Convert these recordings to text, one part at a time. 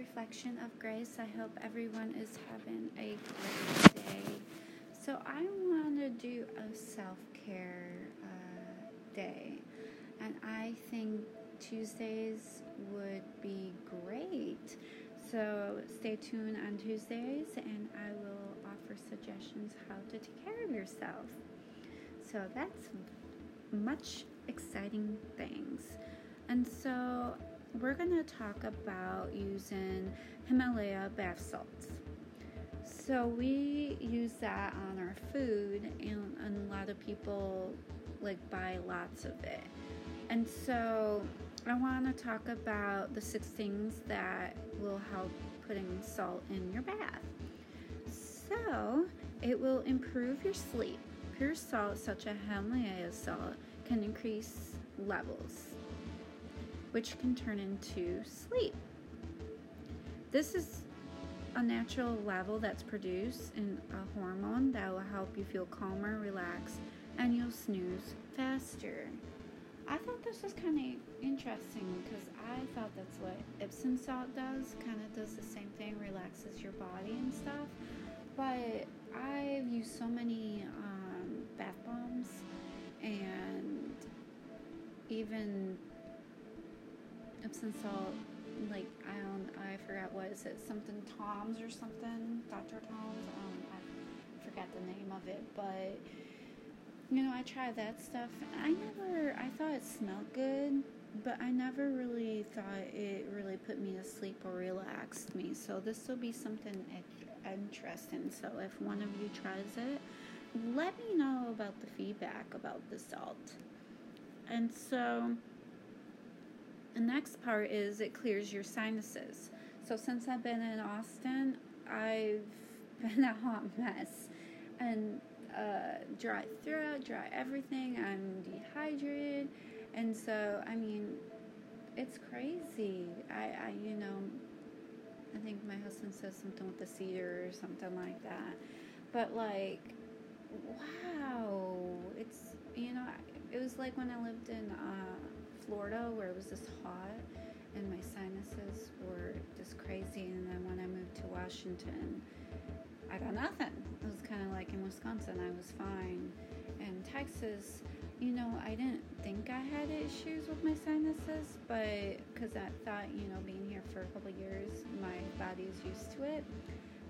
Reflection of Grace. I hope everyone is having a great day. So, I want to do a self care uh, day, and I think Tuesdays would be great. So, stay tuned on Tuesdays, and I will offer suggestions how to take care of yourself. So, that's much exciting things. And so, we're going to talk about using Himalaya bath salts. So we use that on our food, and, and a lot of people like buy lots of it. And so I want to talk about the six things that will help putting salt in your bath. So it will improve your sleep. Pure salt, such as Himalaya salt, can increase levels which can turn into sleep. This is a natural level that's produced in a hormone that will help you feel calmer, relaxed, and you'll snooze faster. I thought this was kind of interesting because I thought that's what Epsom salt does, kind of does the same thing, relaxes your body and stuff. But I've used so many um, bath bombs and even Epsom salt, like is it, something Tom's or something, Dr. Tom's. Um, I forgot the name of it, but you know, I tried that stuff. I never, I thought it smelled good, but I never really thought it really put me to sleep or relaxed me. So this will be something interesting. So if one of you tries it, let me know about the feedback about the salt. And so the next part is it clears your sinuses. So since I've been in Austin, I've been a hot mess and uh, dry throat, dry everything. I'm dehydrated, and so I mean, it's crazy. I, I you know, I think my husband says something with the cedar or something like that. But like, wow, it's you know, it was like when I lived in. Uh, Florida where it was this hot and my sinuses were just crazy. And then when I moved to Washington, I got nothing. It was kind of like in Wisconsin, I was fine. And Texas, you know, I didn't think I had issues with my sinuses, but because I thought, you know, being here for a couple years, my body's used to it.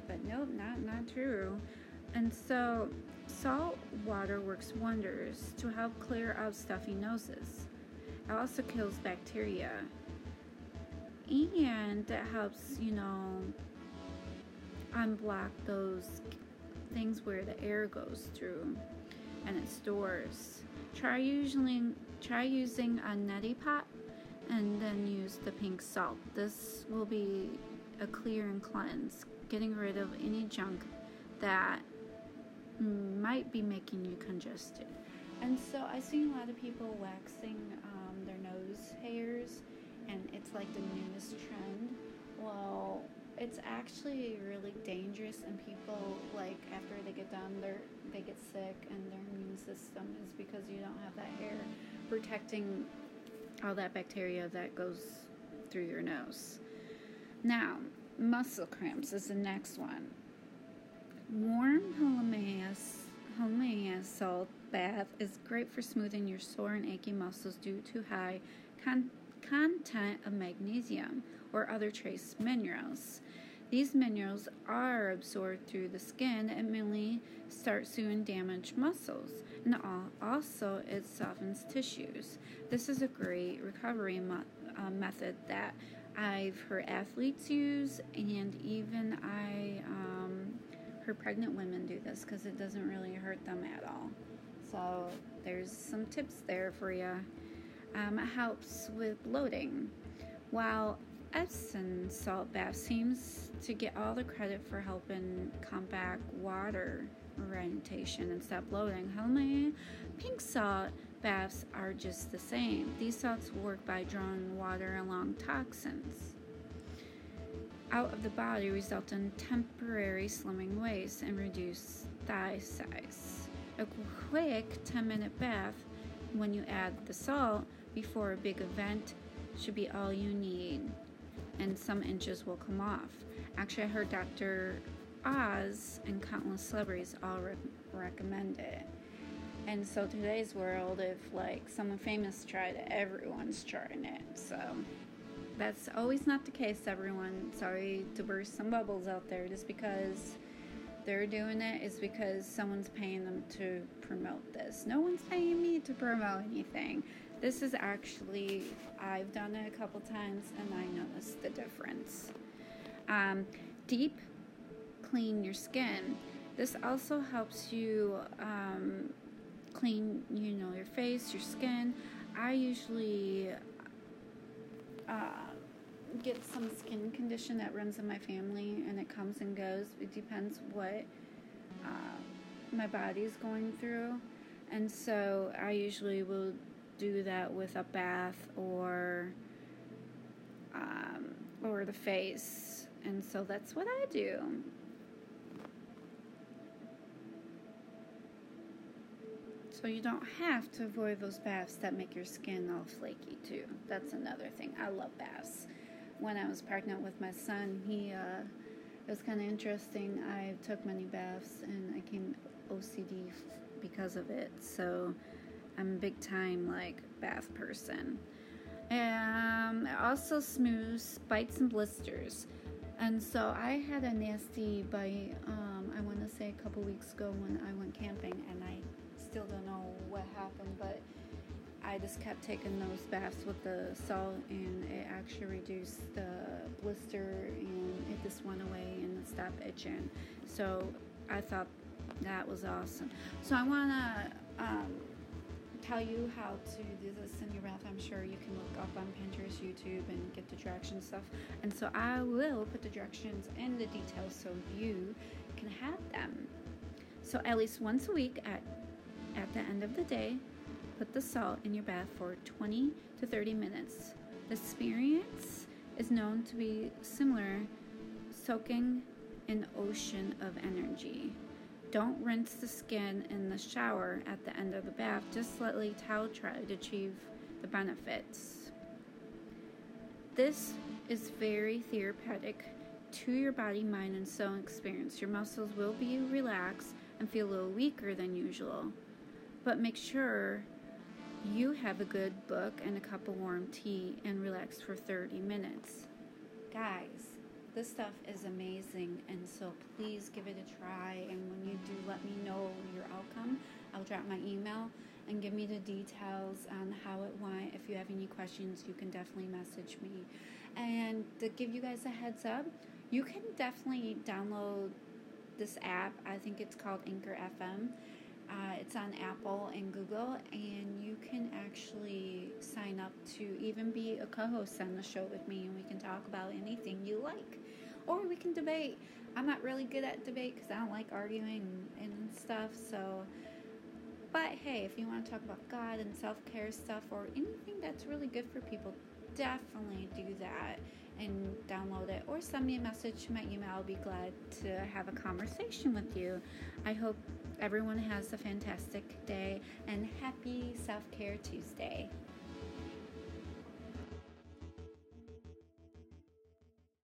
But nope, not not true. And so, salt water works wonders to help clear out stuffy noses. It also kills bacteria. And it helps, you know, unblock those things where the air goes through and it stores. Try using try using a neti pot and then use the pink salt. This will be a clear and cleanse, getting rid of any junk that might be making you congested. And so I see a lot of people waxing um their nose hairs and it's like the newest trend. Well, it's actually really dangerous and people like after they get done they they get sick and their immune system is because you don't have that hair protecting all that bacteria that goes through your nose. Now, muscle cramps is the next one. Warm Himalaya salt bath is great for smoothing your sore and achy muscles due to high con- content of magnesium or other trace minerals. These minerals are absorbed through the skin and mainly start soon damage muscles, and also it softens tissues. This is a great recovery mo- uh, method that I've heard athletes use, and even I um, heard pregnant women do this because it doesn't really hurt them at all. So there's some tips there for you um, helps with bloating, while Epsom salt bath seems to get all the credit for helping combat water retention and stop bloating. However, pink salt baths are just the same. These salts work by drawing water along toxins out of the body, result in temporary slimming waist and reduced thigh size. A quick 10 minute bath when you add the salt before a big event should be all you need. and some inches will come off. Actually, I heard Dr. Oz and countless celebrities all re- recommend it. And so today's world, if like someone famous tried it, everyone's trying it. So that's always not the case, everyone. Sorry to burst some bubbles out there. Just because they're doing it is because someone's paying them to promote this. No one's paying me to promote anything. This is actually, I've done it a couple times and I noticed the difference. Um, deep clean your skin. This also helps you um, clean, you know, your face, your skin. I usually uh, get some skin condition that runs in my family, and it comes and goes. It depends what uh, my body's going through, and so I usually will do that with a bath or um, or the face, and so that's what I do. So you don't have to avoid those baths that make your skin all flaky too. That's another thing. I love baths. When I was pregnant with my son, he uh, it was kind of interesting. I took many baths and I came OCD because of it. So I'm a big time like bath person. Um, also smooths bites and blisters. And so I had a nasty bite. Um, I want to say a couple weeks ago when I went camping, and I still don't know what happened, but I just kept taking those baths with the salt, and it actually reduced the blister, and it just went away and stopped itching. So I thought that was awesome. So I want to um, tell you how to do this in your bath. I'm sure you can look up on Pinterest, YouTube, and get the directions stuff. And so I will put the directions and the details so you can have them. So at least once a week at at the end of the day, put the salt in your bath for 20 to 30 minutes. The experience is known to be similar soaking an ocean of energy. Don't rinse the skin in the shower at the end of the bath. Just a towel dry to achieve the benefits. This is very therapeutic to your body, mind, and soul experience. Your muscles will be relaxed and feel a little weaker than usual but make sure you have a good book and a cup of warm tea and relax for 30 minutes. Guys, this stuff is amazing, and so please give it a try. And when you do, let me know your outcome. I'll drop my email and give me the details on how it went. If you have any questions, you can definitely message me. And to give you guys a heads up, you can definitely download this app. I think it's called Anchor FM uh, it's on Apple and Google, and you can actually sign up to even be a co host on the show with me, and we can talk about anything you like. Or we can debate. I'm not really good at debate because I don't like arguing and stuff, so. But hey, if you want to talk about God and self care stuff or anything that's really good for people, definitely do that and download it or send me a message to my email. I'll be glad to have a conversation with you. I hope everyone has a fantastic day and happy Self Care Tuesday.